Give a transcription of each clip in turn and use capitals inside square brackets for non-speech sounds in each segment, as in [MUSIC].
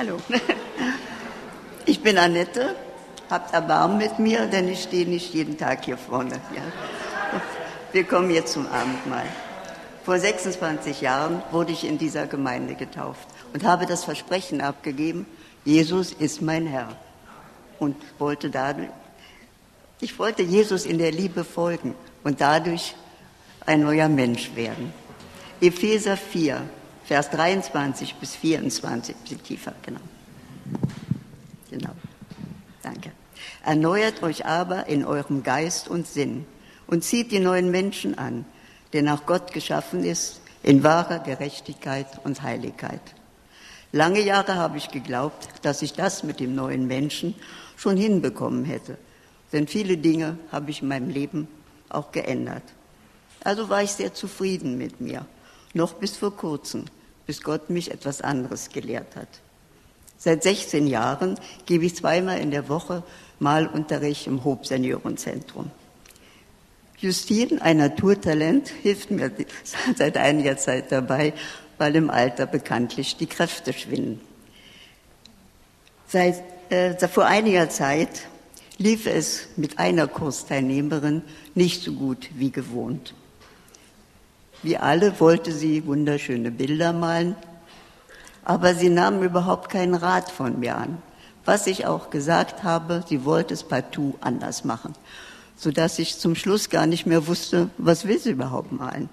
Hallo. Ich bin Annette. Habt Erbarmen mit mir, denn ich stehe nicht jeden Tag hier vorne. Ja. Wir kommen jetzt zum Abendmahl. Vor 26 Jahren wurde ich in dieser Gemeinde getauft und habe das Versprechen abgegeben, Jesus ist mein Herr. Und wollte dadurch, ich wollte Jesus in der Liebe folgen und dadurch ein neuer Mensch werden. Epheser 4, Vers 23 bis 24, bisschen tiefer, genau. Genau. Danke. Erneuert euch aber in eurem Geist und Sinn und zieht die neuen Menschen an, der nach Gott geschaffen ist, in wahrer Gerechtigkeit und Heiligkeit. Lange Jahre habe ich geglaubt, dass ich das mit dem neuen Menschen schon hinbekommen hätte. Denn viele Dinge habe ich in meinem Leben auch geändert. Also war ich sehr zufrieden mit mir. Noch bis vor kurzem, bis Gott mich etwas anderes gelehrt hat. Seit 16 Jahren gebe ich zweimal in der Woche Malunterricht im Hob-Seniorenzentrum. Justine, ein Naturtalent, hilft mir [LAUGHS] seit einiger Zeit dabei, weil im Alter bekanntlich die Kräfte schwinden. Seit, äh, vor einiger Zeit lief es mit einer Kursteilnehmerin nicht so gut wie gewohnt. Wie alle wollte sie wunderschöne Bilder malen, aber sie nahm überhaupt keinen Rat von mir an. Was ich auch gesagt habe, sie wollte es partout anders machen sodass ich zum Schluss gar nicht mehr wusste, was will sie überhaupt malen.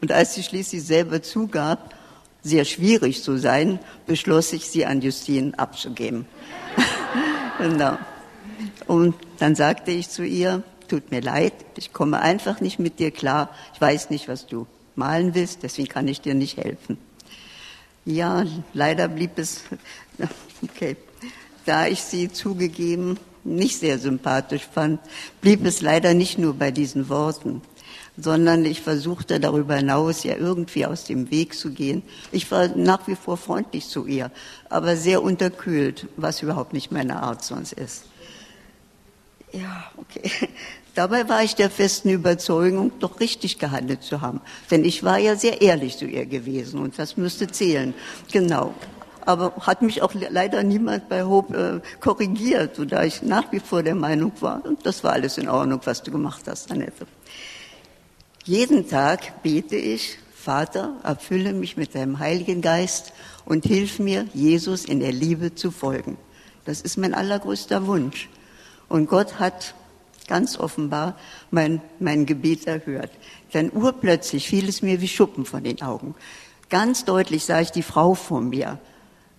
Und als sie schließlich selber zugab, sehr schwierig zu sein, beschloss ich, sie an Justine abzugeben. [LAUGHS] genau. Und dann sagte ich zu ihr, tut mir leid, ich komme einfach nicht mit dir klar, ich weiß nicht, was du malen willst, deswegen kann ich dir nicht helfen. Ja, leider blieb es, [LAUGHS] okay, da ich sie zugegeben nicht sehr sympathisch fand, blieb es leider nicht nur bei diesen Worten, sondern ich versuchte darüber hinaus ja irgendwie aus dem Weg zu gehen. Ich war nach wie vor freundlich zu ihr, aber sehr unterkühlt, was überhaupt nicht meine Art sonst ist. Ja, okay. [LAUGHS] Dabei war ich der festen Überzeugung, doch richtig gehandelt zu haben. Denn ich war ja sehr ehrlich zu ihr gewesen und das müsste zählen. Genau aber hat mich auch leider niemand bei Hope äh, korrigiert, so da ich nach wie vor der Meinung war, und das war alles in Ordnung, was du gemacht hast, Annette. Jeden Tag bete ich, Vater, erfülle mich mit deinem Heiligen Geist und hilf mir, Jesus in der Liebe zu folgen. Das ist mein allergrößter Wunsch. Und Gott hat ganz offenbar mein, mein Gebet erhört. Dann urplötzlich fiel es mir wie Schuppen von den Augen. Ganz deutlich sah ich die Frau vor mir,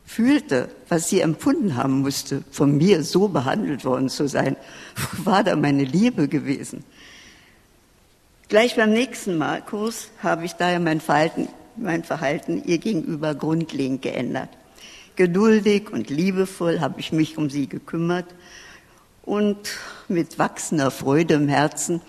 fühlte, was sie empfunden haben musste, von mir so behandelt worden zu sein, [LAUGHS] war da meine Liebe gewesen. Gleich beim nächsten Mal Kurs habe ich daher mein Verhalten, mein Verhalten ihr gegenüber grundlegend geändert. Geduldig und liebevoll habe ich mich um sie gekümmert und mit wachsender Freude im Herzen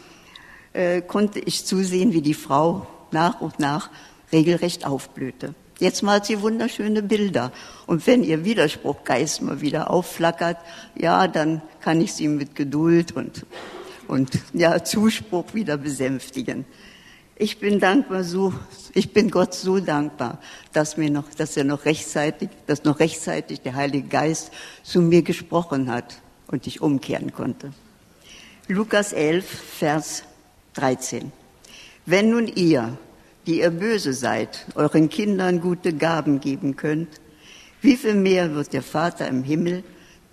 äh, konnte ich zusehen, wie die Frau nach und nach regelrecht aufblühte. Jetzt malt sie wunderschöne Bilder. Und wenn ihr Widerspruchgeist mal wieder aufflackert, ja, dann kann ich sie mit Geduld und, und ja, Zuspruch wieder besänftigen. Ich bin dankbar so, ich bin Gott so dankbar, dass mir noch, dass er noch rechtzeitig, dass noch rechtzeitig der Heilige Geist zu mir gesprochen hat und ich umkehren konnte. Lukas 11, Vers 13. Wenn nun ihr, die ihr böse seid, euren Kindern gute Gaben geben könnt, wie viel mehr wird der Vater im Himmel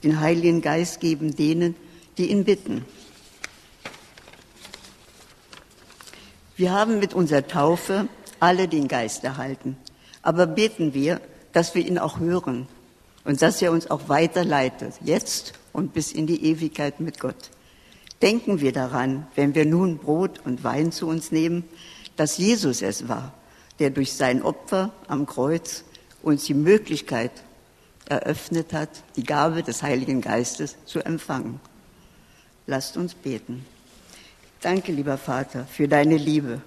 den Heiligen Geist geben denen, die ihn bitten? Wir haben mit unserer Taufe alle den Geist erhalten, aber beten wir, dass wir ihn auch hören und dass er uns auch weiterleitet, jetzt und bis in die Ewigkeit mit Gott. Denken wir daran, wenn wir nun Brot und Wein zu uns nehmen, dass Jesus es war, der durch sein Opfer am Kreuz uns die Möglichkeit eröffnet hat, die Gabe des Heiligen Geistes zu empfangen. Lasst uns beten. Danke, lieber Vater, für deine Liebe.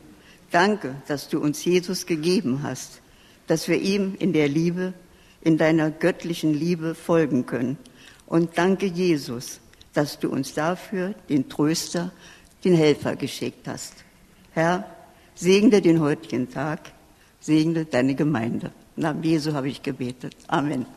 Danke, dass du uns Jesus gegeben hast, dass wir ihm in der Liebe, in deiner göttlichen Liebe folgen können. Und danke, Jesus, dass du uns dafür den Tröster, den Helfer geschickt hast. Herr, Segne den heutigen Tag, segne deine Gemeinde. Nach Jesu habe ich gebetet. Amen.